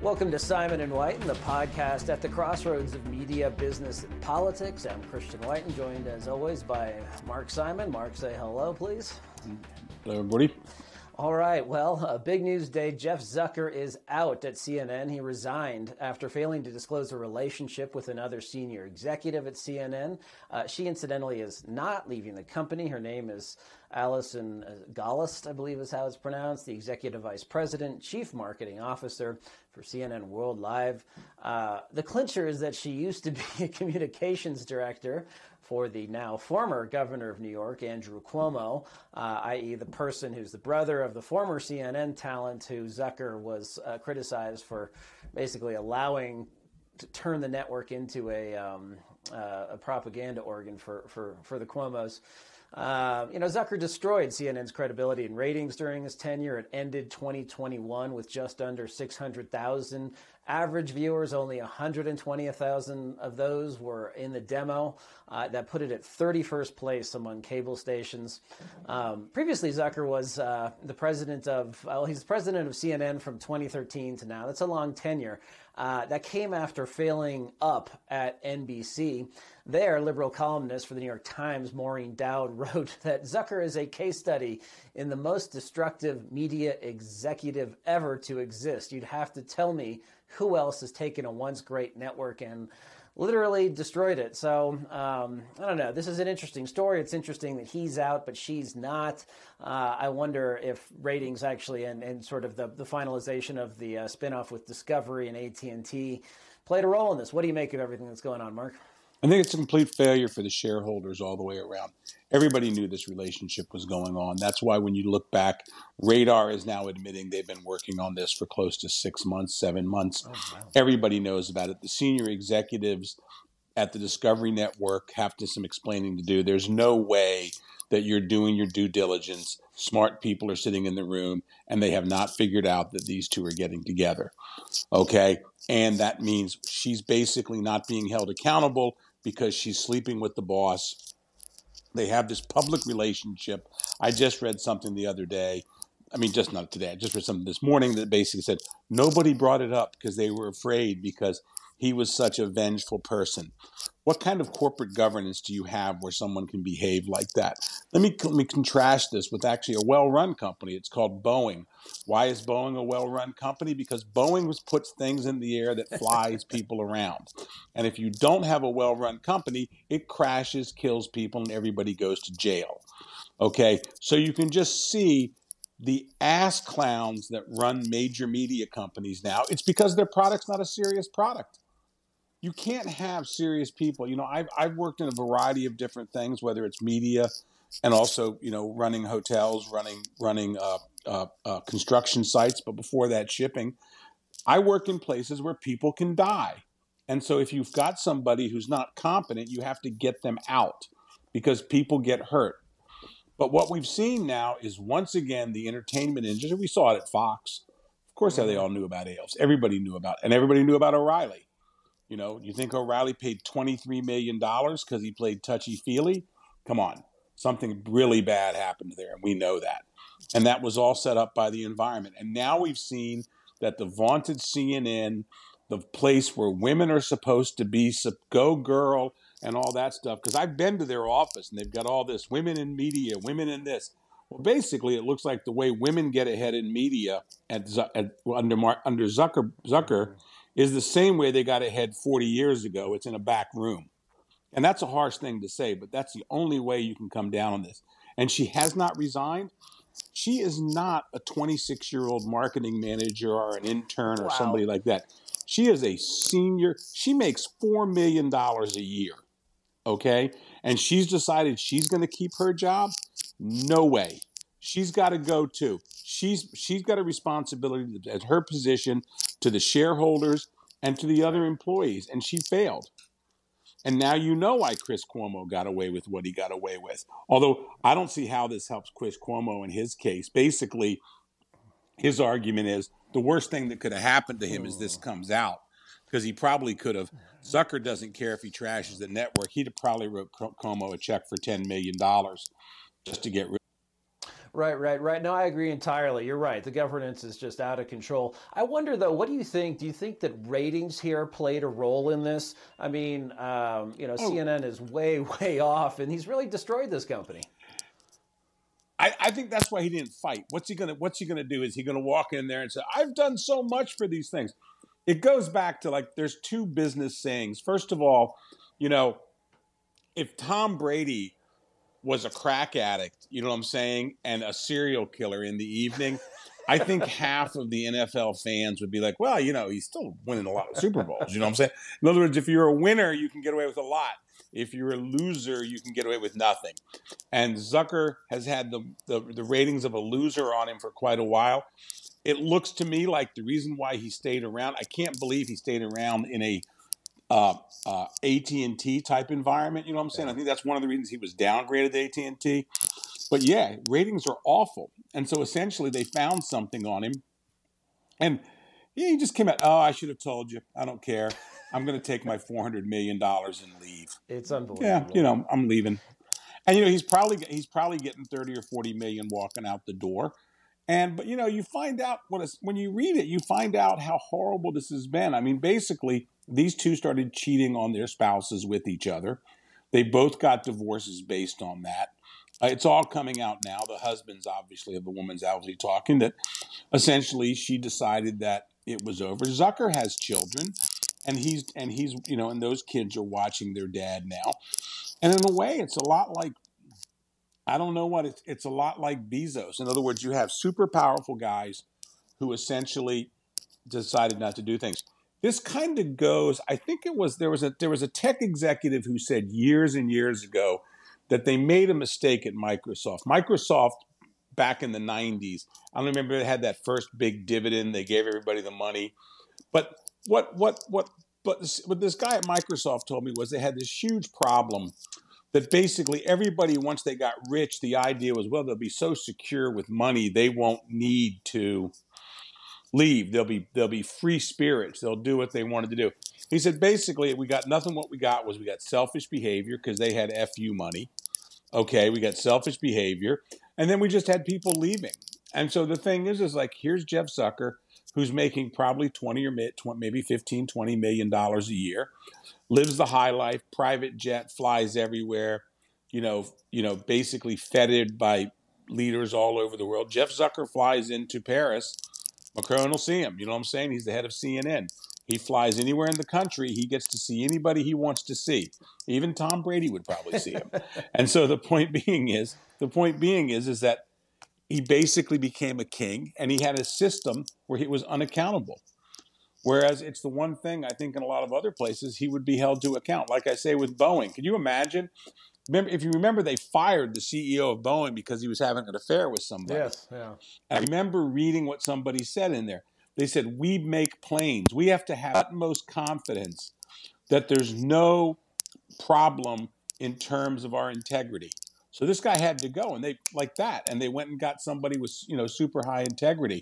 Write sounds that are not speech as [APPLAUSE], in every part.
Welcome to Simon and White and the podcast at the crossroads of media, business, and politics. I'm Christian White and joined as always by Mark Simon. Mark, say hello, please. Hello, everybody. All right. Well, a big news day. Jeff Zucker is out at CNN. He resigned after failing to disclose a relationship with another senior executive at CNN. Uh, she, incidentally, is not leaving the company. Her name is Allison uh, Gollust, I believe is how it's pronounced, the executive vice president, chief marketing officer for CNN Worldwide. Uh, the clincher is that she used to be [LAUGHS] a communications director for the now former governor of New York, Andrew Cuomo, uh, i.e., the person who's the brother of the former CNN talent who Zucker was uh, criticized for basically allowing to turn the network into a, um, uh, a propaganda organ for, for, for the Cuomos. Uh, you know, Zucker destroyed CNN's credibility and ratings during his tenure. It ended 2021 with just under 600,000 average viewers. Only 120,000 of those were in the demo. Uh, that put it at 31st place among cable stations. Um, previously, Zucker was uh, the president of, well, he's the president of CNN from 2013 to now. That's a long tenure. Uh, that came after failing up at NBC. There, liberal columnist for the New York Times, Maureen Dowd, [LAUGHS] wrote that Zucker is a case study in the most destructive media executive ever to exist. You'd have to tell me who else has taken a once great network and literally destroyed it. So um, I don't know. This is an interesting story. It's interesting that he's out, but she's not. Uh, I wonder if ratings actually and, and sort of the, the finalization of the uh, spinoff with Discovery and AT and T played a role in this. What do you make of everything that's going on, Mark? I think it's a complete failure for the shareholders all the way around. Everybody knew this relationship was going on. That's why when you look back, Radar is now admitting they've been working on this for close to six months, seven months. Oh, wow. Everybody knows about it. The senior executives at the Discovery Network have to some explaining to do. There's no way that you're doing your due diligence. Smart people are sitting in the room and they have not figured out that these two are getting together. Okay. And that means she's basically not being held accountable because she's sleeping with the boss. They have this public relationship. I just read something the other day. I mean, just not today. I just read something this morning that basically said nobody brought it up because they were afraid because he was such a vengeful person. What kind of corporate governance do you have where someone can behave like that? Let me, let me contrast this with actually a well run company. It's called Boeing. Why is Boeing a well run company? Because Boeing was puts things in the air that flies [LAUGHS] people around. And if you don't have a well run company, it crashes, kills people, and everybody goes to jail. Okay, so you can just see the ass clowns that run major media companies now. It's because their product's not a serious product you can't have serious people. You know, I've I've worked in a variety of different things, whether it's media, and also you know running hotels, running running uh, uh, uh, construction sites. But before that, shipping. I work in places where people can die, and so if you've got somebody who's not competent, you have to get them out because people get hurt. But what we've seen now is once again the entertainment industry. We saw it at Fox. Of course, how they mm-hmm. all knew about Ailes. Everybody knew about, and everybody knew about O'Reilly you know, you think O'Reilly paid $23 million because he played touchy feely? Come on. Something really bad happened there, and we know that. And that was all set up by the environment. And now we've seen that the vaunted CNN, the place where women are supposed to be, go girl, and all that stuff, because I've been to their office and they've got all this women in media, women in this. Well, basically, it looks like the way women get ahead in media at, at under under Zucker Zucker mm-hmm. Is the same way they got ahead 40 years ago. It's in a back room. And that's a harsh thing to say, but that's the only way you can come down on this. And she has not resigned. She is not a 26 year old marketing manager or an intern or wow. somebody like that. She is a senior. She makes $4 million a year. Okay. And she's decided she's going to keep her job. No way. She's got to go too. She's she's got a responsibility at her position to the shareholders and to the other employees, and she failed. And now you know why Chris Cuomo got away with what he got away with. Although I don't see how this helps Chris Cuomo in his case. Basically, his argument is the worst thing that could have happened to him is this comes out because he probably could have. Zucker doesn't care if he trashes the network. He'd have probably wrote Cuomo a check for ten million dollars just to get rid. Right, right, right. No, I agree entirely. You're right. The governance is just out of control. I wonder, though, what do you think? Do you think that ratings here played a role in this? I mean, um, you know, oh. CNN is way, [LAUGHS] way off, and he's really destroyed this company. I, I, think that's why he didn't fight. What's he gonna What's he gonna do? Is he gonna walk in there and say, "I've done so much for these things"? It goes back to like there's two business sayings. First of all, you know, if Tom Brady was a crack addict, you know what I'm saying, and a serial killer in the evening, I think half of the NFL fans would be like, well, you know, he's still winning a lot of Super Bowls. You know what I'm saying? In other words, if you're a winner, you can get away with a lot. If you're a loser, you can get away with nothing. And Zucker has had the, the, the ratings of a loser on him for quite a while. It looks to me like the reason why he stayed around, I can't believe he stayed around in a uh, uh, AT&T type environment. You know what I'm saying? I think that's one of the reasons he was downgraded to AT&T. But yeah, ratings are awful. And so essentially they found something on him. And yeah, he just came out, oh, I should have told you. I don't care. I'm going to take my $400 million and leave. It's unbelievable. Yeah, you know, I'm leaving. And you know, he's probably he's probably getting 30 or 40 million walking out the door. And but you know, you find out what is, when you read it, you find out how horrible this has been. I mean, basically, these two started cheating on their spouses with each other. They both got divorces based on that. Uh, it's all coming out now. The husband's obviously, of the woman's obviously talking that essentially she decided that it was over. Zucker has children, and he's and he's you know, and those kids are watching their dad now. And in a way, it's a lot like I don't know what it's. It's a lot like Bezos. In other words, you have super powerful guys who essentially decided not to do things this kind of goes i think it was there was a there was a tech executive who said years and years ago that they made a mistake at microsoft. Microsoft back in the 90s i don't remember they had that first big dividend they gave everybody the money but what what what but this, what this guy at microsoft told me was they had this huge problem that basically everybody once they got rich the idea was well they'll be so secure with money they won't need to leave. They'll be they'll be free spirits. They'll do what they wanted to do. He said basically we got nothing. What we got was we got selfish behavior because they had fu money. Okay, we got selfish behavior, and then we just had people leaving. And so the thing is, is like here's Jeff Zucker who's making probably 20 or maybe 15 20 million dollars a year lives the high life private jet flies everywhere you know you know basically feted by leaders all over the world jeff zucker flies into paris Macron will see him. You know what I'm saying? He's the head of CNN. He flies anywhere in the country. He gets to see anybody he wants to see. Even Tom Brady would probably see him. [LAUGHS] and so the point being is, the point being is, is that he basically became a king, and he had a system where he was unaccountable. Whereas it's the one thing I think in a lot of other places he would be held to account. Like I say with Boeing, can you imagine remember if you remember they fired the CEO of Boeing because he was having an affair with somebody. Yes, yeah. I remember reading what somebody said in there. They said we make planes. We have to have utmost confidence that there's no problem in terms of our integrity. So this guy had to go and they like that and they went and got somebody with, you know, super high integrity,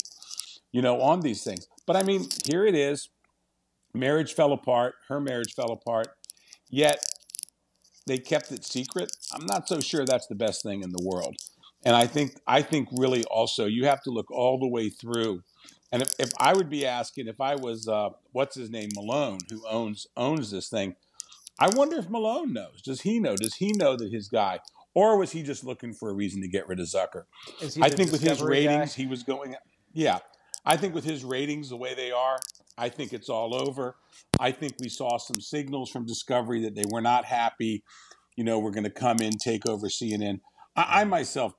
you know, on these things. But I mean, here it is. Marriage fell apart, her marriage fell apart. Yet they kept it secret. I'm not so sure that's the best thing in the world. And I think I think really also you have to look all the way through. And if, if I would be asking if I was uh, what's his name Malone who owns owns this thing, I wonder if Malone knows. Does he know? Does he know that his guy, or was he just looking for a reason to get rid of Zucker? I think with his ratings, guy? he was going. Yeah, I think with his ratings the way they are, I think it's all over. I think we saw some signals from Discovery that they were not happy. You know, we're going to come in, take over CNN. I, I, myself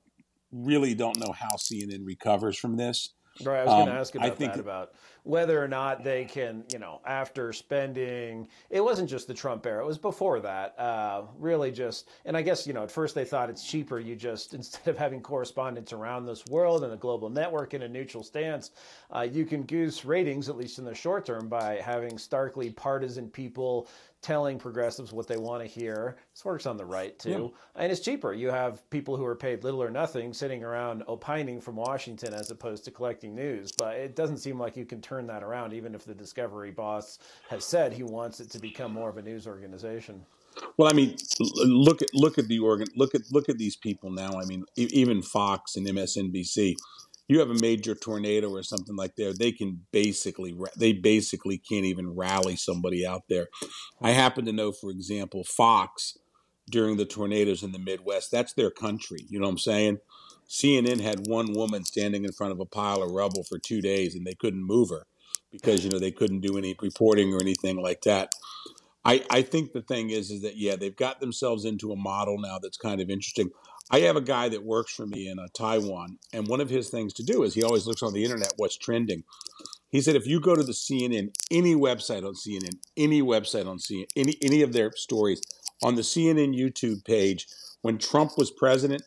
really don't know how CNN recovers from this. Right, I was um, going to ask about that about whether or not they can, you know, after spending, it wasn't just the Trump era, it was before that. Uh, really just, and I guess, you know, at first they thought it's cheaper. You just, [LAUGHS] instead of having correspondents around this world and a global network in a neutral stance, uh, you can goose ratings, at least in the short term, by having starkly partisan people telling progressives what they want to hear. This works on the right too. Yeah. And it's cheaper. You have people who are paid little or nothing sitting around opining from Washington as opposed to collecting news. But it doesn't seem like you can turn that around, even if the Discovery boss has said he wants it to become more of a news organization. Well, I mean, look at look at the organ. Look at look at these people now. I mean, even Fox and MSNBC. You have a major tornado or something like that. They can basically they basically can't even rally somebody out there. I mm-hmm. happen to know, for example, Fox during the tornadoes in the Midwest. That's their country. You know what I'm saying? CNN had one woman standing in front of a pile of rubble for two days, and they couldn't move her because you know they couldn't do any reporting or anything like that. I, I think the thing is is that yeah they've got themselves into a model now that's kind of interesting. I have a guy that works for me in uh, Taiwan, and one of his things to do is he always looks on the internet what's trending. He said if you go to the CNN, any website on CNN, any website on CNN, any any of their stories on the CNN YouTube page, when Trump was president,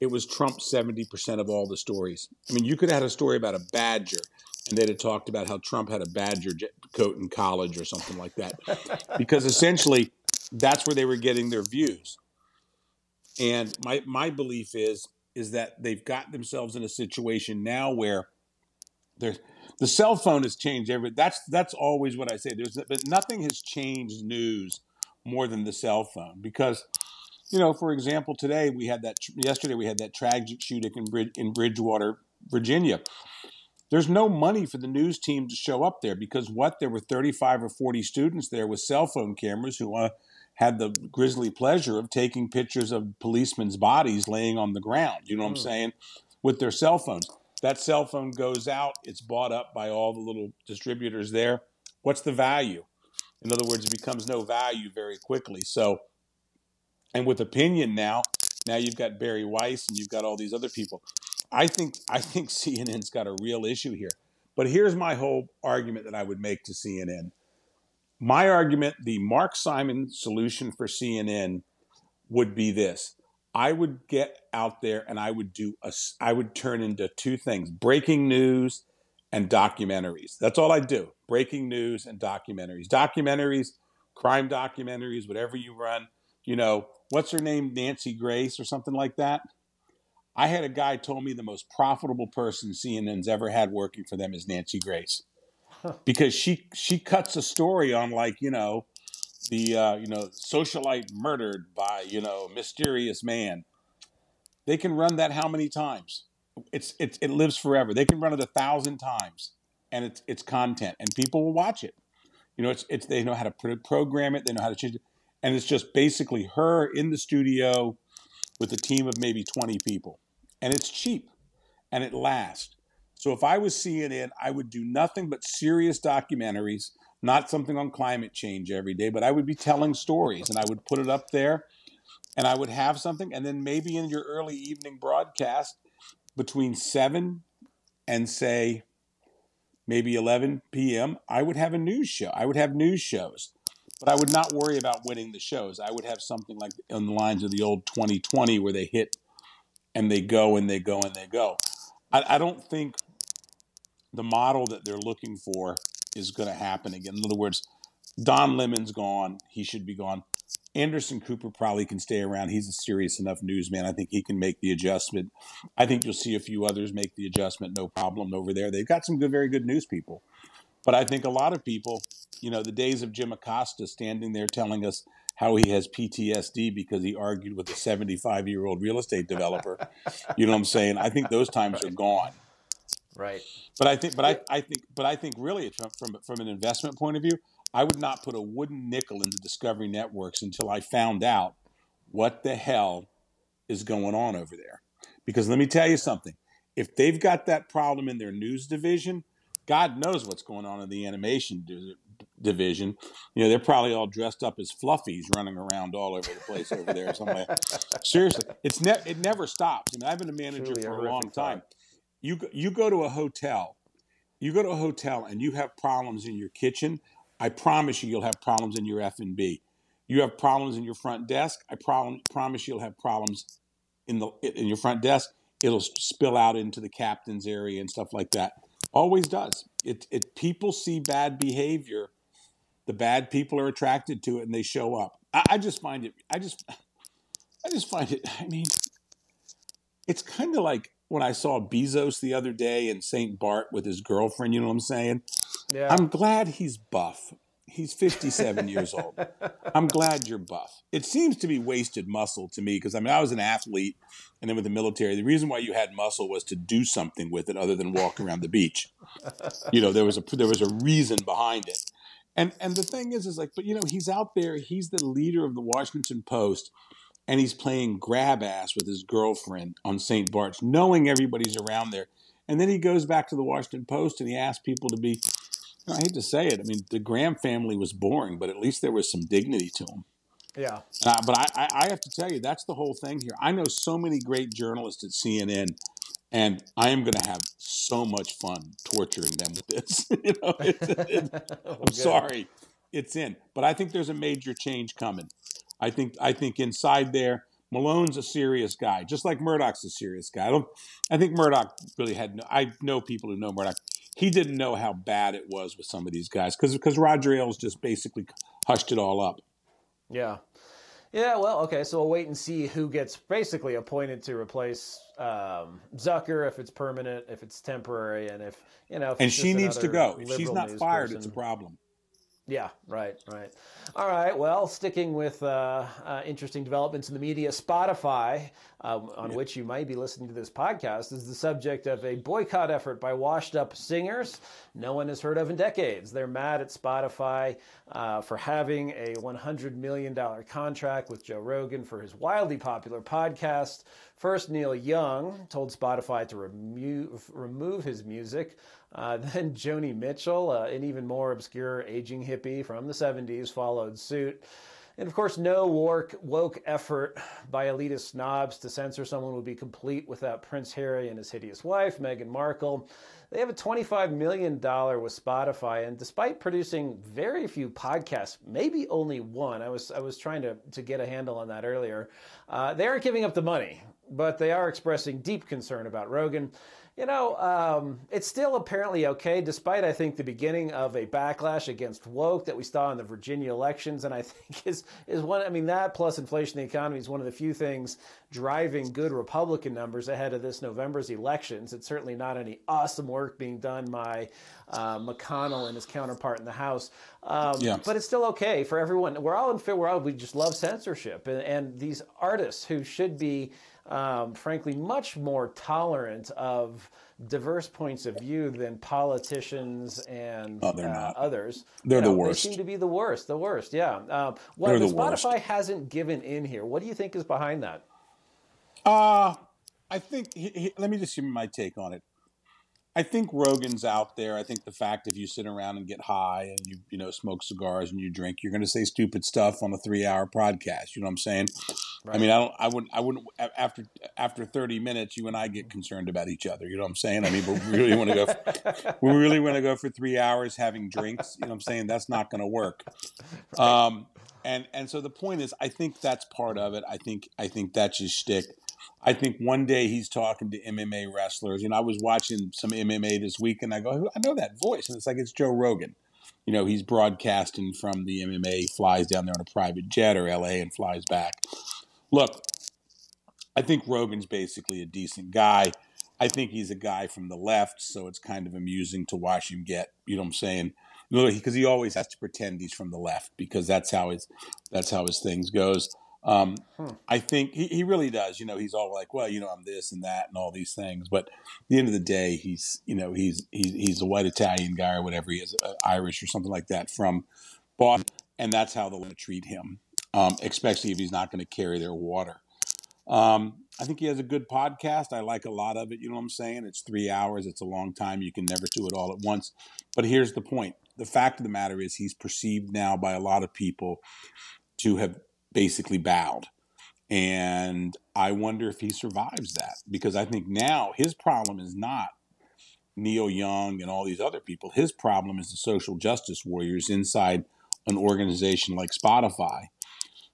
it was Trump 70% of all the stories. I mean, you could have had a story about a badger and they'd have talked about how Trump had a badger coat in college or something like that. because essentially, that's where they were getting their views. And my my belief is is that they've got themselves in a situation now where there's the cell phone has changed every. That's that's always what I say. There's but nothing has changed news more than the cell phone because you know, for example, today we had that yesterday we had that tragic shooting in, Brid- in Bridgewater, Virginia there's no money for the news team to show up there because what there were 35 or 40 students there with cell phone cameras who uh, had the grisly pleasure of taking pictures of policemen's bodies laying on the ground you know what mm. i'm saying with their cell phones that cell phone goes out it's bought up by all the little distributors there what's the value in other words it becomes no value very quickly so and with opinion now now you've got Bari Weiss and you've got all these other people I think I think [LAUGHS] CNN's got a real issue here. But here's my whole argument that I would make to CNN. My argument, the Mark Simon solution for CNN would be this. I would get out there and I would do a I would turn into two things, breaking news and documentaries. That's all I do. Breaking news and documentaries. Documentaries, crime documentaries, whatever you run, you know, what's her name? Nancy Grace or something like that I had a guy told me the most profitable person CNN's ever had working for them is Nancy Grace, because she she cuts a story on like you know the uh, you know socialite murdered by you know mysterious man. They can run that how many times? It's it's it lives forever. They can run it a thousand times, and it's it's content, and people will watch it. You know, it's it's they know how to program it. They know how to change it, and it's just basically her in the studio with a team of maybe 20 people. And it's cheap and it lasts. So if I was CNN, I would do nothing but serious documentaries, not something on climate change every day, but I would be telling stories and I would put it up there and I would have something. And then maybe in your early evening broadcast between 7 and say maybe 11 p.m., I would have a news show. I would have news shows but I would not worry about winning the shows. I would have something like on the lines of the old 2020 where they hit and they go and they go and they go. I, I don't think the model that they're looking for is going to happen again. In other words, Don Lemon's gone. He should be gone. Anderson Cooper probably can stay around. He's a serious enough newsman. I think he can make the adjustment. I think you'll see a few others make the adjustment, no problem over there. They've got some good, very good news people. But I think a lot of people, you know, the days of Jim Acosta standing there telling us how he has PTSD because he argued with a 75 year old real estate developer. [LAUGHS] you know what I'm saying? I think those times are gone. Right. But I think, but I, I think, but I think really from, from, from an investment point of view, I would not put a wooden nickel into Discovery Networks until I found out what the hell is going on over there. Because let me tell you something. If they've got that problem in their news division, God knows what's going on in the animation division. You know, they're probably all dressed up as fluffies running around all over the place over there somewhere. [LAUGHS] Seriously, it's ne- it never stops. I mean, I've been a manager Truly for a, a long time. You you go to a hotel, you go to a hotel and you have problems in your kitchen. I promise you, you'll have problems in your F and B. You have problems in your front desk. I problem, promise you'll have problems in the in your front desk. It'll spill out into the captain's area and stuff like that. Always does. It, it people see bad behavior, the bad people are attracted to it, and they show up. I, I just find it. I just, I just find it. I mean, it's kind of like when I saw Bezos the other day in St. Bart with his girlfriend. You know what I'm saying? Yeah. I'm glad he's buff. He's 57 years old. [LAUGHS] I'm glad you're buff. It seems to be wasted muscle to me because I mean, I was an athlete and then with the military, the reason why you had muscle was to do something with it other than walk around the beach. [LAUGHS] You know, there was a there was a reason behind it. And and the thing is is like but you know, he's out there, he's the leader of the Washington Post and he's playing grab ass with his girlfriend on St. Bart's, knowing everybody's around there. And then he goes back to the Washington Post and he asks people to be I hate to say it. I mean, the Graham family was boring, but at least there was some dignity to them. Yeah. Uh, but I, I have to tell you, that's the whole thing here. I know so many great journalists at CNN, and I am going to have so much fun torturing them with this. [LAUGHS] you know, [LAUGHS] it's, it's, I'm sorry, it's in, but I think there's a major change coming. I think I think inside there, Malone's a serious guy, just like Murdoch's a serious guy. I don't. I think Murdoch really had. No, I know people who know Murdoch he didn't know how bad it was with some of these guys because because Roger Ailes just basically hushed it all up. Yeah. Yeah, well, okay, so we'll wait and see who gets basically appointed to replace um, Zucker if it's permanent, if it's temporary, and if you know. and she needs to go. If she's not fired, person. it's a problem. Yeah, right, right. All right. Well, sticking with uh, uh, interesting developments in the media, Spotify, um, on yeah. which you might be listening to this podcast, is the subject of a boycott effort by washed-up singers no one has heard of in decades. They're mad at Spotify uh, for having a $100 million contract with Joe Rogan for his wildly popular podcast. First, Neil Young told Spotify to remove, remove his music. Uh, [LAUGHS] then Joni Mitchell, uh, an even more obscure aging hippie from the 70s, followed suit. And of course, no woke, effort by elitist snobs to censor someone would be complete without Prince Harry and his hideous wife, Meghan Markle. They have a $25 million with Spotify, and despite producing very few podcasts, maybe only one, I was, I was trying to, to get a handle on that earlier, uh, they aren't giving up the money, but they are expressing deep concern about Rogan. You know, um, it's still apparently okay, despite I think the beginning of a backlash against woke that we saw in the Virginia elections, and I [LAUGHS] think is is one. I mean, that plus inflation in the economy is one of the few things driving good Republican numbers ahead of this November's elections. It's certainly not any awesome work being done by uh, McConnell and his counterpart in the House, um, yeah. but it's still okay for everyone. We're all in. We're all we just love censorship, and, and these artists who should be um, frankly, much more tolerant of diverse points of view than politicians and oh, uh, others. They're you know, the worst. They seem to be the worst. The worst. Yeah. Um, well, the Spotify worst. hasn't given in here. What do you think is behind that? Uh, I think. He, he, let me just give you my take on it. I think Rogan's out there. I think the fact if you sit around and get high and you you know smoke cigars and you drink, you're going to say stupid stuff on a three hour podcast. You know what I'm saying? Right. I mean, I don't. I wouldn't. I wouldn't. After after 30 minutes, you and I get concerned about each other. You know what I'm saying? I mean, we really want to go. For, we really want to go for three hours having drinks. You know what I'm saying? That's not going to work. [LAUGHS] Right. Um, and and so the point is, I think that's part of it. I think I think that's his shtick. I think one day he's talking to MMA wrestlers. You know, I was watching some MMA this week, and I go, I know that voice, and it's like it's Joe Rogan. You know, he's broadcasting from the MMA, flies down there on a private jet or LA, and flies back. Look, I think Rogan's basically a decent guy. I think he's a guy from the left, so it's kind of amusing to watch him get. You know what I'm saying? Because he always has to pretend he's from the left because that's how his that's how his things goes. Um, hmm. I think he, he really does. You know, he's all like, well, you know, I'm this and that and all these things. But at the end of the day, he's, you know, he's he's, he's a white Italian guy or whatever he is, uh, Irish or something like that from Boston. And that's how they'll treat him, um, especially if he's not going to carry their water. Um, I think he has a good podcast. I like a lot of it. You know what I'm saying? It's three hours. It's a long time. You can never do it all at once. But here's the point. The fact of the matter is he's perceived now by a lot of people to have basically bowed. And I wonder if he survives that because I think now his problem is not Neil Young and all these other people. His problem is the social justice warriors inside an organization like Spotify,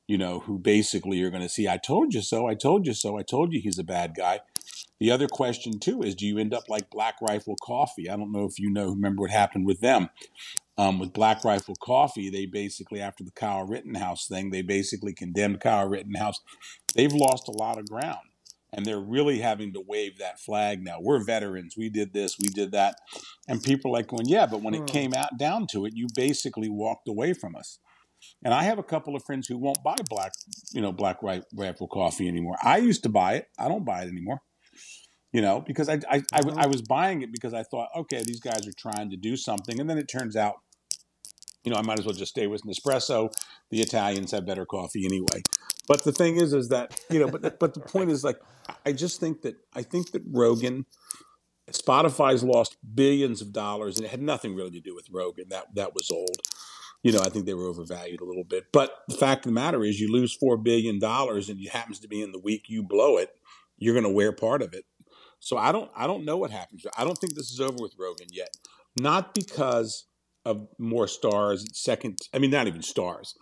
you know, who basically are going to see, I told you so, I told you so, I told you he's a bad guy. The other question, too, is do you end up like Black Rifle Coffee? I don't know if you know, remember what happened with them. Um, with Black Rifle Coffee, they basically, after the Kyle Rittenhouse thing, they basically condemned Kyle Rittenhouse. They've lost a lot of ground. and they're really having to wave that flag now. We're veterans. We did this. We did that, and people are like going, yeah, but when it hmm. came out down to it, you basically walked away from us. And I have a couple of friends who won't buy black, you know, black rifle coffee anymore. I used to buy it. I don't buy it anymore. You know, because I I, I, mm-hmm. I was buying it because I thought, okay, these guys are trying to do something, and then it turns out, you know, I might as well just stay with Nespresso. The Italians have better coffee anyway. But the thing is, is that you know, but but the point is like, I just think that I think that Rogan. Spotify's lost billions of dollars, and it had nothing really to do with Rogan. That that was old you know, I think they were overvalued a little bit. But the fact of the matter is, you lose four billion dollars, and it happens to be in the week you blow it, you're going to wear part of it. So I don't, I don't know what happens. I don't think this is over with Rogan yet. Not because of more stars. Second, I mean, not even stars.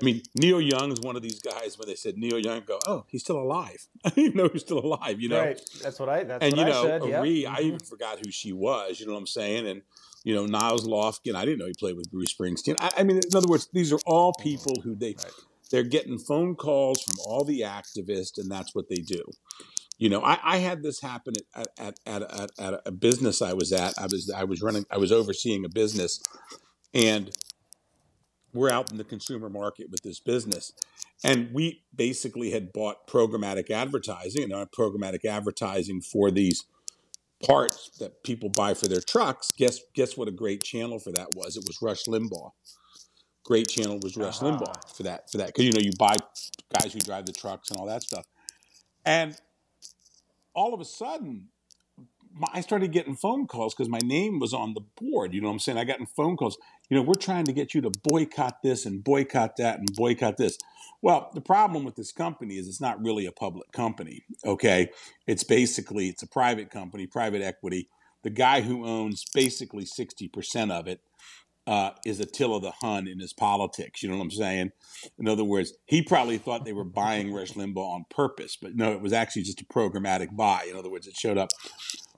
I mean, Neil Young is one of these guys. When they said Neil Young, go, oh, he's still alive. [LAUGHS] I didn't know he's still alive. You know, right? That's what I. That's and what you know, I said. Ari, mm-hmm. I even forgot who she was. You know what I'm saying? And you know, Niles Lofgren. I didn't know he played with Bruce Springsteen. I, I mean, in other words, these are all people who they right. they're getting phone calls from all the activists, and that's what they do. You know, I, I had this happen at, at, at, at, at a business I was at. I was I was running. I was overseeing a business, and we're out in the consumer market with this business. And we basically had bought programmatic advertising and our programmatic advertising for these parts that people buy for their trucks, guess guess what a great channel for that was? It was Rush Limbaugh. Great channel was Rush uh-huh. Limbaugh for that for that because you know you buy guys who drive the trucks and all that stuff, and all of a sudden I started getting phone calls because my name was on the board. You know what I'm saying? I got in phone calls. You know, we're trying to get you to boycott this and boycott that and boycott this. Well, the problem with this company is it's not really a public company. Okay, it's basically it's a private company, private equity. The guy who owns basically 60% of it uh, is Attila the Hun in his politics. You know what I'm saying? In other words, he probably thought they were buying Rush Limbaugh on purpose, but no, it was actually just a programmatic buy. In other words, it showed up.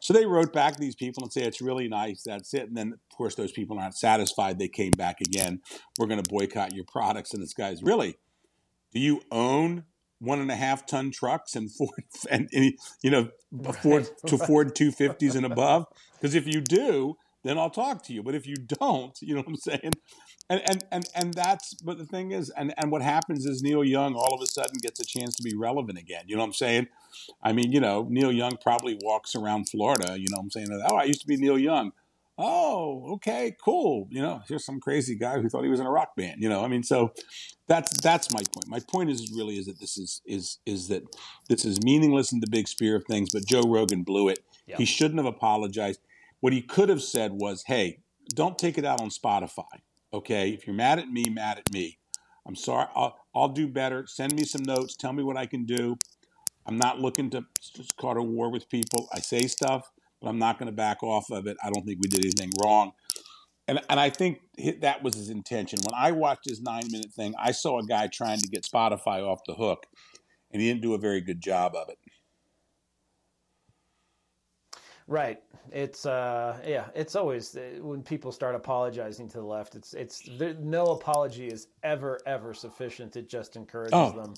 So they wrote back to these people and say it's really nice. That's it. And then, of course, those people aren't satisfied. They came back again. We're going to boycott your products. And this guy's really, do you own one and a half ton trucks and Ford [LAUGHS] and, and you know Ford to Ford 250s and above? Because if you do, then I'll talk to you. But if you don't, you know what I'm saying? And and and and that's but the thing is, and and what happens is Neil Young all of a sudden gets a chance to be relevant again. You know what I'm saying? I mean, you know, Neil Young probably walks around Florida. You know what I'm saying? Oh, I used to be Neil Young. Oh, okay, cool. You know, here's some crazy guy who thought he was in a rock band. You know, I mean, so that's that's my point. My point is really is that this is is is that this is meaningless in the big sphere of things. But Joe Rogan blew it. Yep. He shouldn't have apologized what he could have said was, hey, don't take it out on Spotify. Okay. If you're mad at me, mad at me. I'm sorry. I'll, I'll do better. Send me some notes. Tell me what I can do. I'm not looking to start a war with people. I say stuff, but I'm not going to back off of it. I don't think we did anything wrong. And, and I think that was his intention. When I watched his nine minute thing, I saw a guy trying to get Spotify off the hook, and he didn't do a very good job of it. Right. It's uh yeah, it's always uh, when people start apologizing to the left, it's it's there, no apology is ever ever sufficient. It just encourages oh. them,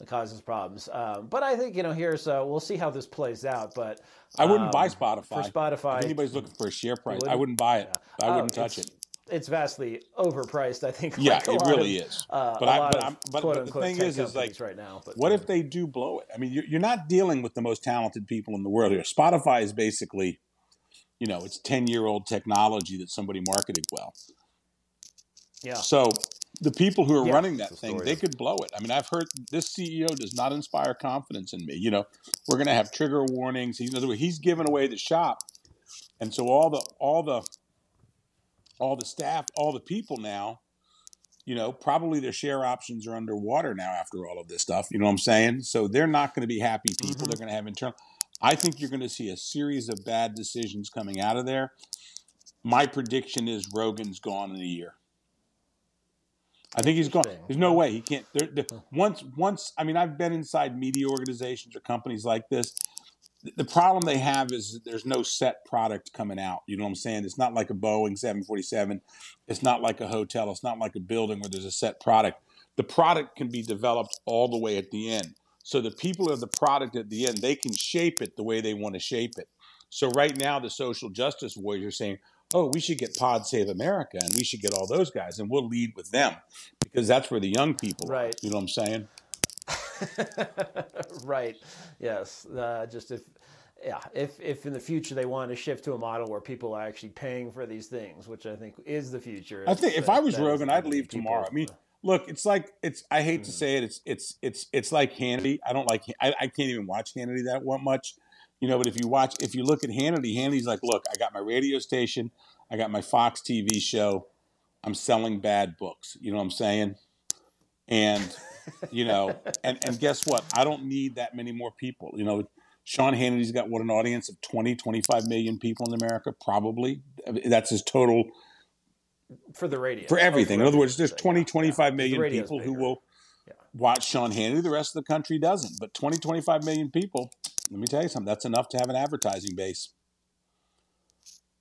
it causes problems. Um, but I think you know here's uh, we'll see how this plays out. But um, I wouldn't buy um, Spotify for Spotify. If anybody's looking for a share price, I wouldn't buy it. Yeah. I wouldn't oh, touch it it's vastly overpriced. I think. [LAUGHS] Yeah, like it really of, is. Uh, but, I, but, of, but, but, the thing is, is like right now. But what if they do blow it? I mean, you're, you're not dealing with the most talented people in the world here. Spotify is basically you know, it's 10 year old technology that somebody marketed well. Yeah. So the people who are yeah, running that thing, they could blow it. I mean, I've heard this CEO does not inspire confidence in me. You know, we're going to have trigger warnings. He's, he's giving away the shop. And so all the, all the, all the staff, all the people now, you know, probably their share options are underwater now after all of this stuff. You know what I'm saying? So they're not going to be happy people. Mm-hmm. They're going to have internal. I think you're going to see a series of bad decisions coming out of there. My prediction is Rogan's gone in a year. I think he's gone. There's no way he can't. They're, once, once. I mean, I've been inside media organizations or companies like this. The problem they have is there's no set product coming out. You know what I'm saying? It's not like a Boeing 747. It's not like a hotel. It's not like a building where there's a set product. The product can be developed all the way at the end. So the people are the product at the end. They can shape it the way they want to shape it. So right now, the social justice warriors are saying, "Oh, we should get Pod Save America, and we should get all those guys, and we'll lead with them because that's where the young people right. are." You know what I'm saying? [LAUGHS] right. Yes. Uh, just if yeah, if if in the future they want to shift to a model where people are actually paying for these things, which I think is the future. I think if I was Rogan, I'd leave tomorrow. I mean, look, it's like it's. I hate to hmm. say it. It's it's it's it's like Hannity. I don't like. I, I can't even watch Hannity that much, you know. But if you watch, if you look at Hannity, Hannity's like, look, I got my radio station, I got my Fox TV show, I'm selling bad books. You know what I'm saying? And you know, [LAUGHS] and and guess what? I don't need that many more people. You know, Sean Hannity's got what an audience of 20, 25 million people in America, probably. That's his total for the radio for everything. Oh, for in other words, there's 20, 25 yeah. million people who will yeah. watch Sean Hannity. The rest of the country doesn't. But 20, 25 million people. Let me tell you something. That's enough to have an advertising base.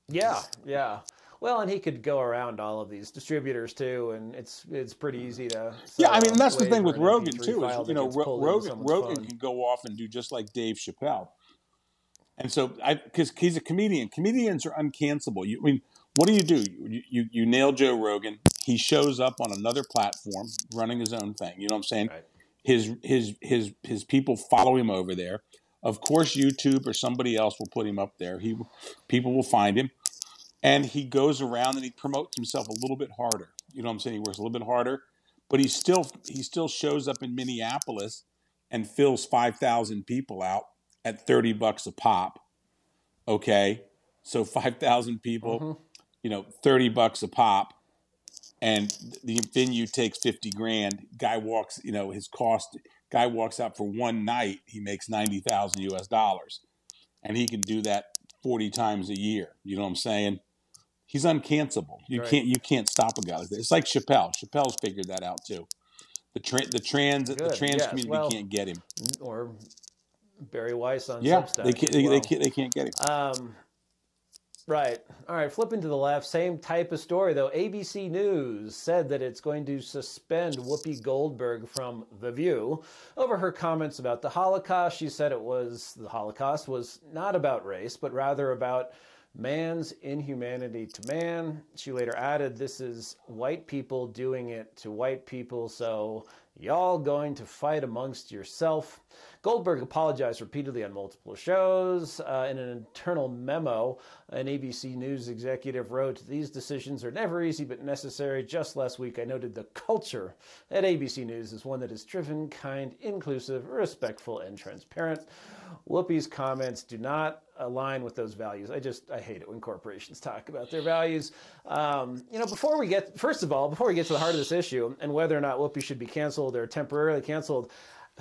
Yeah, yeah. Well, and he could go around all of these distributors too, and it's it's pretty easy to. Yeah, I mean that's the thing with Rogan too. Is, you know, Rogan Rogan phone. can go off and do just like Dave Chappelle, and so I because he's a comedian. Comedians are uncancelable. You I mean what do you do? You, you you nail Joe Rogan. He shows up on another platform, running his own thing. You know what I'm saying? Right. His his his his people follow him over there. Of course, YouTube or somebody else will put him up there. He people will find him and he goes around and he promotes himself a little bit harder. You know what I'm saying? He works a little bit harder, but he still he still shows up in Minneapolis and fills 5,000 people out at 30 bucks a pop. Okay? So 5,000 people, mm-hmm. You know, 30 bucks a pop and the venue takes 50 grand. Guy walks, you know, his cost guy walks out for one night, he makes 90,000 US dollars. And he can do that 40 times a year. You know what I'm saying? he's uncancelable. You right. can't you can't stop a guy like that. It's like Chappelle. Chappelle's figured that out too. The tra- the trans Good. the trans community well, can't get him. Or Bari Weiss on yeah, Substack they can't, they, well. they, can't they can't get him. Um, right. All right. Flipping to the left, same type of story though. ABC News said that it's going to suspend Whoopi Goldberg from The View over her comments about the Holocaust. She said it was the Holocaust was not about race, but rather about man's inhumanity to man. She later added, This is white people doing it to white people, so y'all going to fight amongst yourself. Goldberg apologized repeatedly on multiple shows. Uh, in an internal memo, an ABC News executive wrote, These decisions are never easy but necessary. Just last week, I noted the culture at ABC News is one that is driven, kind, inclusive, respectful, and transparent. Whoopi's comments do not align with those values. I just I hate it when corporations talk about their values. Um, you know, before we get first of all, before we get to the heart of this issue and whether or not Whoopi should be canceled or temporarily canceled,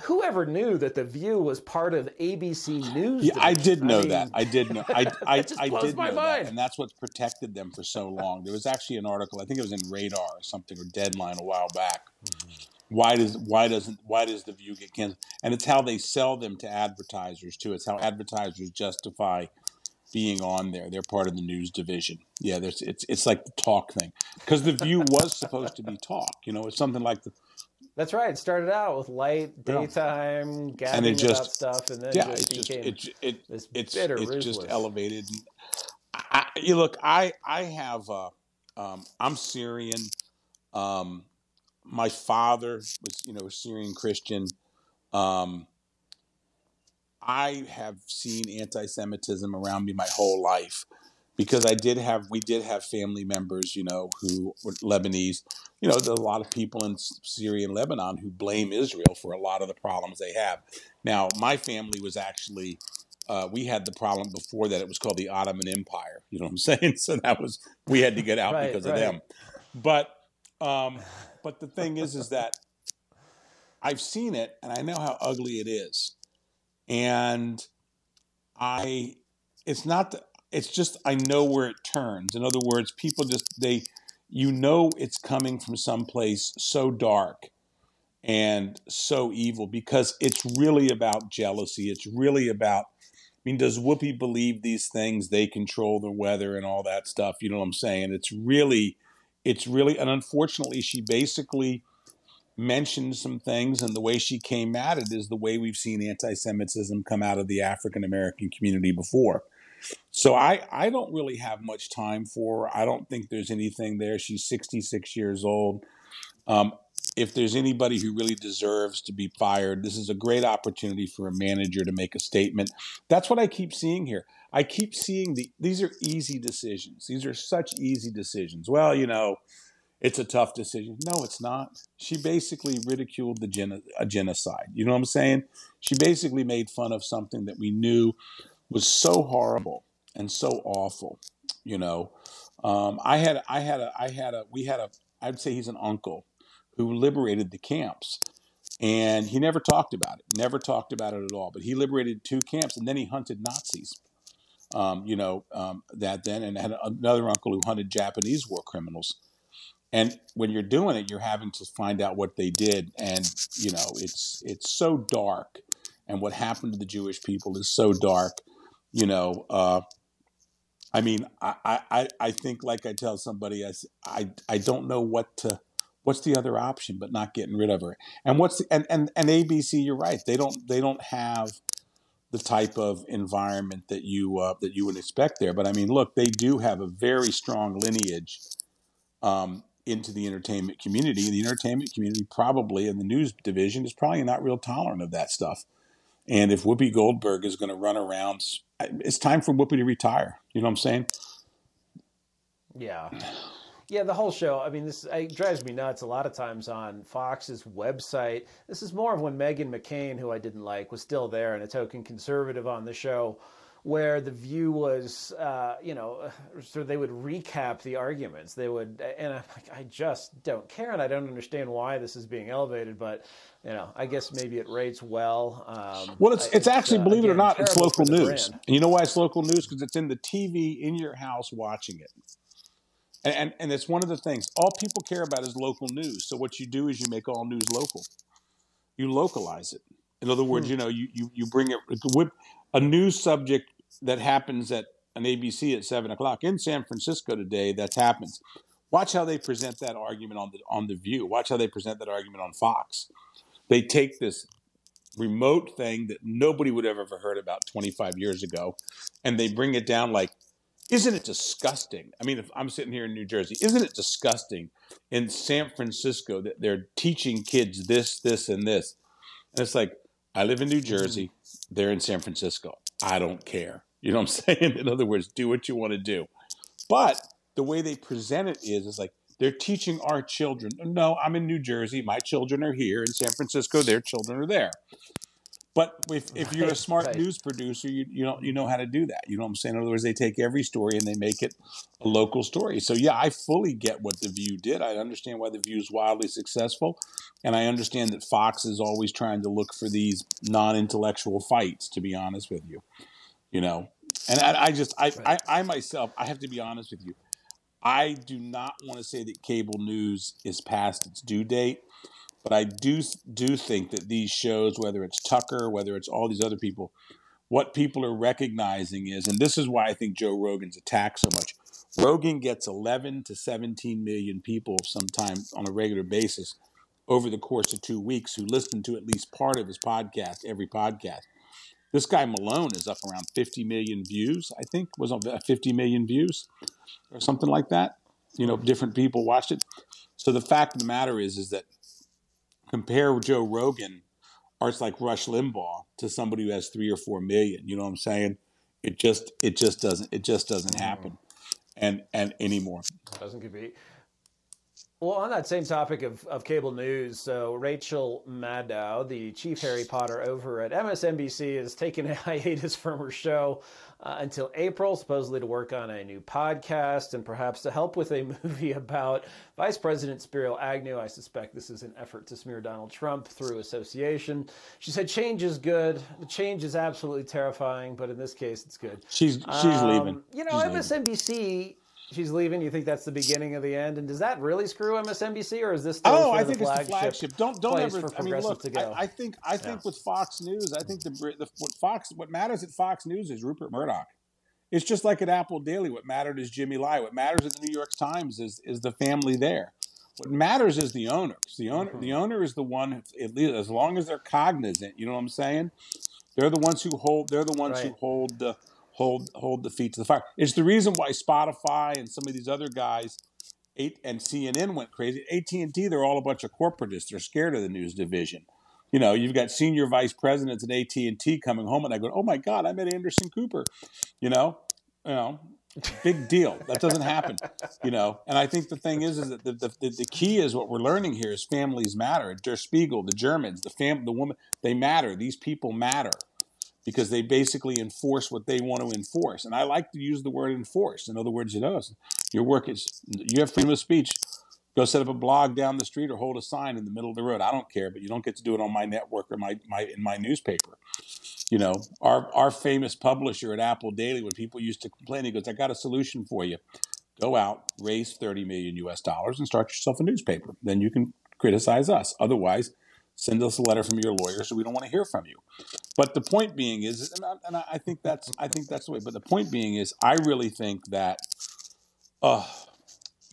whoever knew that the View was part of ABC News? Yeah, I did know I mean, that. I did know. I [LAUGHS] I, I did know mind. that, and that's what's protected them for so long. There was actually an article. I think it was in Radar or something or Deadline a while back. Mm-hmm. Why does why doesn't why does the View get canceled? And it's how they sell them to advertisers too. It's how advertisers justify being on there. They're part of the news division. Yeah, there's it's it's like the talk thing because the View was supposed to be talk. You know, it's something like the that's right. It started out with light daytime yeah. and it just, stuff, and then yeah, just it just, became it, it, this it's, bitter, it's just elevated. I, you look, I I have uh, um, I'm Syrian. Um, my father was you know a Syrian Christian. Um, I have seen anti-Semitism around me my whole life because I did have we did have family members, you know, who were Lebanese. You know, there's a lot of people in Syria and Lebanon who blame Israel for a lot of the problems they have. Now, my family was actually uh, we had the problem before that. It was called the Ottoman Empire. You know what I'm [LAUGHS] saying? So that was we had to get out right, because right. of them. But um, [LAUGHS] but the thing is, is that I've seen it and I know how ugly it is, and I it's not that it's just I know where it turns. In other words, people just they you know it's coming from someplace so dark and so evil because it's really about jealousy. It's really about I mean, does Whoopi believe these things? They control the weather and all that stuff. You know what I'm saying? It's really, it's really, and unfortunately, she basically mentioned some things, and the way she came at it is the way we've seen anti-Semitism come out of the African American community before. So I, I don't really have much time for her. I don't think there's anything there. She's 66 years old. Um, if there's anybody who really deserves to be fired, this is a great opportunity for a manager to make a statement. That's what I keep seeing here. I keep seeing the these are easy decisions. These are such easy decisions. Well, you know, it's a tough decision. No, it's not. She basically ridiculed the a genocide. You know what I'm saying? She basically made fun of something that we knew was so horrible and so awful. You know, um, I had I had a I had a we had a I'd say he's an uncle who liberated the camps. And he never talked about it, never talked about it at all. But he liberated two camps and then he hunted Nazis, um, you know, um, that then, and had another uncle who hunted Japanese war criminals. And when you're doing it, you're having to find out what they did. And, you know, it's, it's so dark. And what happened to the Jewish people is so dark, you know. Uh, I mean, I, I, I think, like I tell somebody, I, I, I don't know what to what's the other option but not getting rid of her. And what's the, and, and and abc you're right. They don't they don't have the type of environment that you uh, that you would expect there. But i mean look they do have a very strong lineage um, into the entertainment community. And the entertainment community probably in the news division is probably not real tolerant of that stuff and if whoopi goldberg is going to run around it's time for whoopi to retire you know what i'm saying yeah yeah, the whole show. I mean, this drives me nuts a lot of times on Fox's website. This is more of when Meghan McCain, who I didn't like, was still there and a token conservative on the show, where the view was, uh, you know, [SIGHS] so they would recap the arguments. They would, and I'm like, I just don't care, and I don't understand why this is being elevated, but. You know, I guess maybe it rates well. Um, well, it's it's, actually, uh, believe again, it or not, it's local news. And you know why it's local news? Because it's in the TV in your house watching it. And, and, and it's one of the things. All people care about is local news. So what you do is you make all news local. You localize it. In other words, hmm. you know, you, you, you bring it a news subject that happens at an ABC at seven o'clock in San Francisco today. That happens. Watch how they present that argument on the on the View. Watch how they present that argument on Fox. They take this remote thing that nobody would have ever heard about 25 years ago, and they bring it down like isn't it disgusting? I mean, if I'm sitting here in New Jersey, isn't it disgusting in San Francisco that they're teaching kids this, this, and this? And it's like, I live in New. Jersey, they're in San Francisco. I don't care. You know what I'm [LAUGHS] saying? In other words, do what you want to do. But the way they present it is, is like they're teaching our children. No, I'm in New Jersey. My children are here. In San Francisco, their children are there. But if, if you're a smart right. news producer, you, you know you know how to do that. You know what I'm saying? In other words, they take every story and they make it a local story. So yeah, I fully get what the View did. I understand why the View is wildly successful, and I understand that Fox is always trying to look for these non-intellectual fights. To be honest with you, you know, and I, I just I, right. I I myself I have to be honest with you. I do not want to say that cable news is past its due date but I do do think that these shows, whether it's Tucker, whether it's all these other people, what people are recognizing is, and this is why I think Joe Rogan's attacked so much. Rogan gets 11 to 17 million people sometimes on a regular basis over the course of two weeks who listen to at least part of his podcast, every podcast. This guy Malone is up around 50 million views, I think, was on uh, 50 million views or something like that. You know, different people watched it. So the fact of the matter is, is that compare Joe Rogan or it's like Rush Limbaugh to somebody who has three or four million. You know what I'm saying? It just it just doesn't it just doesn't mm-hmm. happen, and and anymore. Doesn't compete. Well, on that same topic of, of cable news, so Rachel Maddow, the chief Harry Potter over at MSNBC, is taking a [LAUGHS] hiatus from her show uh, until April, supposedly to work on a new podcast and perhaps to help with a [LAUGHS] movie about Vice President Spiro Agnew. I suspect this is an effort to smear Donald Trump through association. She said change is good. The change is absolutely terrifying, but in this case, it's good. She's she's um, leaving. You know, she's MSNBC. Leaving she's leaving. You think that's the beginning of the end? And does that really screw MSNBC, or is this still oh, I think it's the flagship? Don't don't ever. I mean, look. I, I, think I think yeah. with Fox News, I think the, the what Fox what matters at Fox News is Rupert Murdoch. It's just like at Apple Daily. What mattered is Jimmy Lai. What matters at the New York Times is is the family there. What matters is the owner. The owner, mm-hmm. the owner is the one. At least as long as they're cognizant, you know what I'm saying. They're the ones who hold. They're the ones right. who hold the hold hold the feet to the fire. It's the reason why Spotify and some of these other guys, and CNN went crazy. AT and T, they're all a bunch of corporatists. They're scared of the news division. You know, you've got senior vice presidents at AT and T coming home, and I go, "Oh my God, I met Anderson Cooper." You know, you know, big deal. That doesn't happen, you know. And I think the thing is, is that the, the, the key is what we're learning here is families matter. Der Spiegel, the Germans, the fam, the woman, they matter. These people matter because they basically enforce what they want to enforce. And I like to use the word enforce. In other words, you know, your work is you have freedom of speech. Go set up a blog down the street or hold a sign in the middle of the road. I don't care, but you don't get to do it on my network or my, my in my newspaper. You know, our our famous publisher at Apple Daily, when people used to complain, he goes, "I got a solution for you. Go out, raise thirty million U.S. dollars, and start yourself a newspaper. Then you can criticize us. Otherwise, send us a letter from your lawyer, so we don't want to hear from you." But the point being is, and I, and I think that's I think that's the way. But the point being is, I really think that. Uh,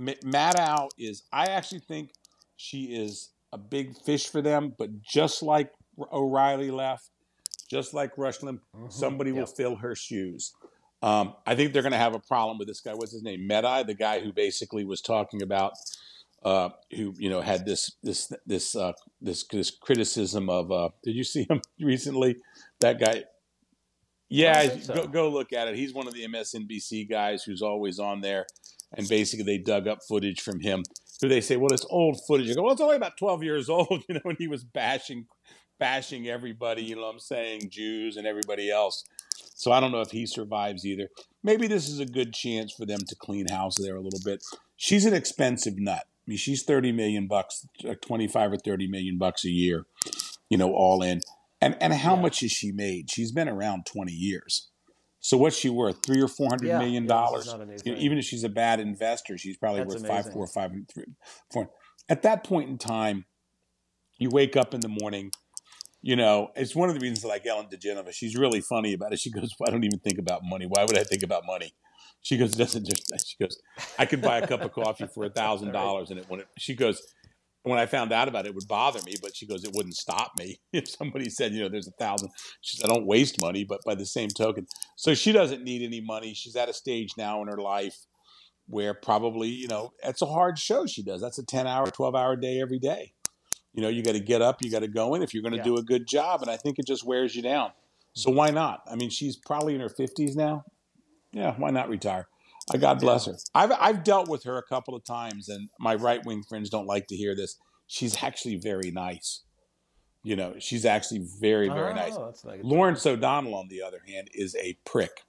Maddow is, I actually think she is a big fish for them, but just like O'Reilly left, just like Rush mm-hmm. somebody yep. will fill her shoes. Um, I think they're going to have a problem with this guy. What's his name? Mehdi, the guy who basically was talking about, uh, who you know had this this this uh, this this criticism of. Uh, did you see him [LAUGHS] recently? That guy. Yeah, so. go, go look at it. He's one of the MSNBC guys who's always on there and basically they dug up footage from him. Who they say, well, it's old footage. I go, well, it's only about 12 years [LAUGHS] old, you know, when he was bashing, bashing everybody, you know what I'm saying, Jews and everybody else. So I don't know if he survives either. Maybe this is a good chance for them to clean house there a little bit. She's an expensive nut. I mean, she's 30 million bucks, uh, 25 or 30 million bucks a year, you know, all in. And and how yeah. much has she made? She's been around 20 years. So what's she worth? Three or four hundred yeah, million dollars. You know, even if she's a bad investor, she's probably That's worth amazing. five, four, five, three, four. At that point in time, you wake up in the morning. You know, it's one of the reasons I like Ellen DeGeneres. She's really funny about it. She goes, "I don't even think about money. Why would I think about money?" She goes, "Doesn't just." She goes, "I could buy a cup of [LAUGHS] coffee for a thousand dollars, and it when it." She goes, when I found out about it, it would bother me, but she goes, it wouldn't stop me. [LAUGHS] If somebody said, you know, there's a thousand, she said, I don't waste money, but by the same token, so she doesn't need any money. She's at a stage now in her life where probably, you know, it's a hard show she does. That's a 10 hour, 12 hour day every day. You know, you got to get up, you got to go in if you're going to yeah. do a good job. And I think it just wears you down. So why not? I mean, she's probably in her 50s now. Yeah, why not retire? Uh, God bless her. I've I've dealt with her a couple of times, and my right wing friends don't like to hear this. She's actually very nice. You know, she's actually very very oh, nice. Lawrence O'Donnell, on the other hand, is a prick.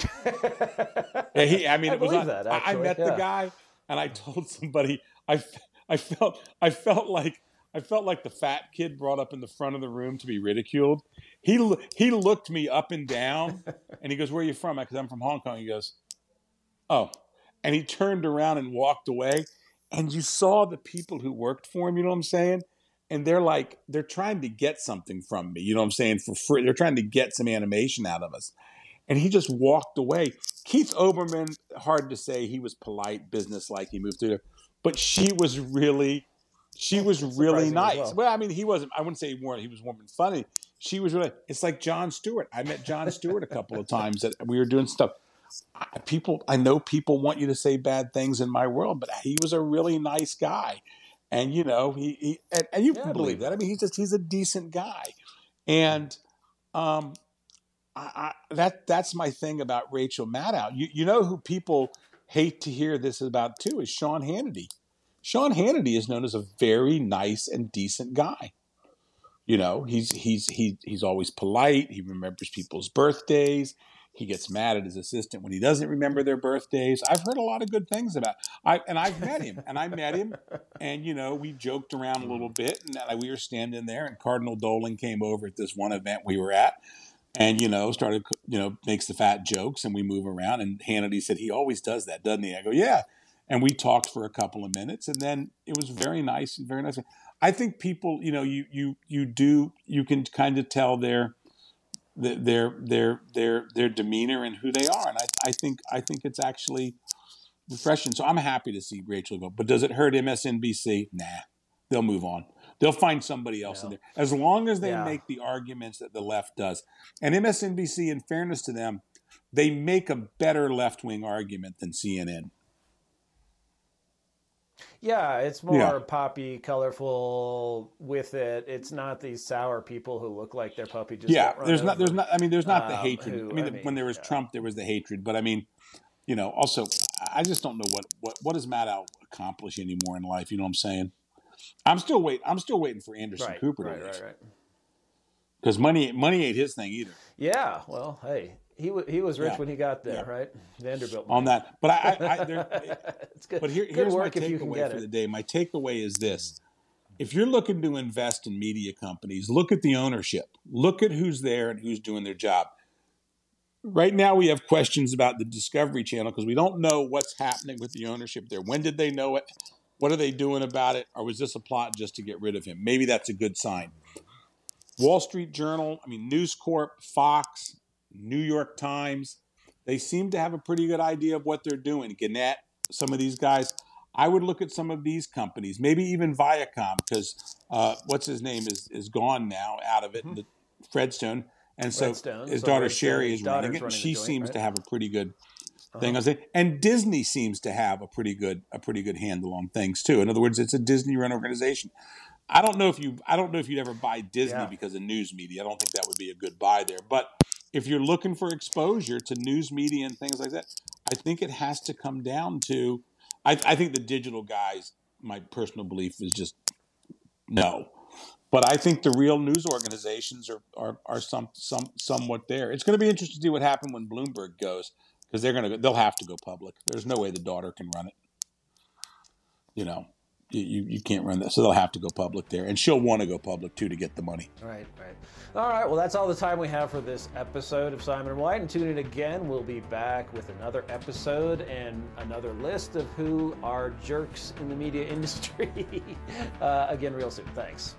[LAUGHS] yeah, he, I mean, I it was. On, that, I met yeah. the guy, and I told somebody I I felt I felt like I felt like the fat kid brought up in the front of the room to be ridiculed. He he looked me up and down, [LAUGHS] and he goes, "Where are you from?" Because I'm from Hong Kong. He goes, "Oh," and he turned around and walked away. And you saw the people who worked for him. You know what I'm saying? And they're like, they're trying to get something from me. You know what I'm saying? For free, they're trying to get some animation out of us. And he just walked away. Keith Olbermann, hard to say, he was polite, business-like. He moved through there, but she was really she was really nice. Well. well. I mean, he wasn't. I wouldn't say more. He was warm and funny. She was really. It's like Jon Stewart. I met Jon Stewart a couple of times that we were doing stuff. I, people, I know people want you to say bad things in my world, but he was a really nice guy, and you know, he, he and, and, you yeah, can believe that. I mean, he's just he's a decent guy, and um, I, I, that that's my thing about Rachel Maddow. You you know who people hate to hear this about too is Sean Hannity. Sean Hannity is known as a very nice and decent guy. You know, he's he's he, he's always polite. He remembers people's birthdays. He gets mad at his assistant when he doesn't remember their birthdays. I've heard a lot of good things about. I and I've met him, and I met him, and you know we joked around a little bit, and we were standing there, and Cardinal Dolan came over at this one event we were at, and you know started you know makes the fat jokes, and we move around, and Hannity said he always does that, doesn't he? I go, yeah and we talked for a couple of minutes and then it was very nice and very nice i think people you know you you you do you can kind of tell their their their their their demeanor and who they are and i, I think i think it's actually refreshing. So I'm happy to see Rachel go. But does it hurt MSNBC? Nah, they'll move on. They'll find somebody else yeah. in there. As long as they yeah. make the arguments that the left does. And MSNBC, in fairness to them, they make a better left wing argument than CNN. Yeah, it's more yeah. poppy, colorful with it. It's not these sour people who look like their puppy just yeah. There's over. not. There's not. I mean, there's not um, the hatred. Who, I, mean, I, mean, when there was yeah. Trump, there was the hatred. But I mean, you know, also, I just don't know what what what does Maddow accomplish anymore in life. You know what I'm saying? I'm still wait. I'm still waiting for Anderson right, Cooper to right, right, right. Because money money ain't his thing either. Yeah. Well, hey, he w- he was rich yeah. when he got there, yeah. right? Vanderbilt on that. But I, I, I there, [LAUGHS] it's good. But here, good here's my takeaway for it. the day. My takeaway is this: if you're looking to invest in media companies, look at the ownership. Look at who's there and who's doing their job. Right now, we have questions about the Discovery Channel because we don't know what's happening with the ownership there. When did they know it? What are they doing about it? Or was this a plot just to get rid of him? Maybe that's a good sign. Wall Street Journal, I mean, News Corp, Fox, New York Times. They seem to have a pretty good idea of what they're doing. Gannett, some of these guys. I would look at some of these companies, maybe even Viacom, because uh, what's his name is is gone now, out of it. Mm-hmm. Fredstone, and so Redstone. his so daughter Shari is running it. And she joint, seems right? to have a pretty good thing. Uh-huh. And Disney seems to have a pretty good a pretty good handle on things too. In other words, it's a Disney run organization. I don't know if you I don't know if you'd ever buy Disney yeah. because of news media. I don't think that would be a good buy there. But if you're looking for exposure to news media and things like that, I think it has to come down to. I, I think the digital guys. My personal belief is just no, but I think the real news organizations are are, are some some somewhat there. It's going to be interesting to see what happens when Bloomberg goes because they're going to they'll have to go public. There's no way the daughter can run it. You know, you, you can't run that. So they'll have to go public there. And she'll want to go public too to get the money. Right, right. All right. Well, that's all the time we have for this episode of Simon White. And tune in again. We'll be back with another episode and another list of who are jerks in the media [LAUGHS] industry. uh, again, real soon. Thanks.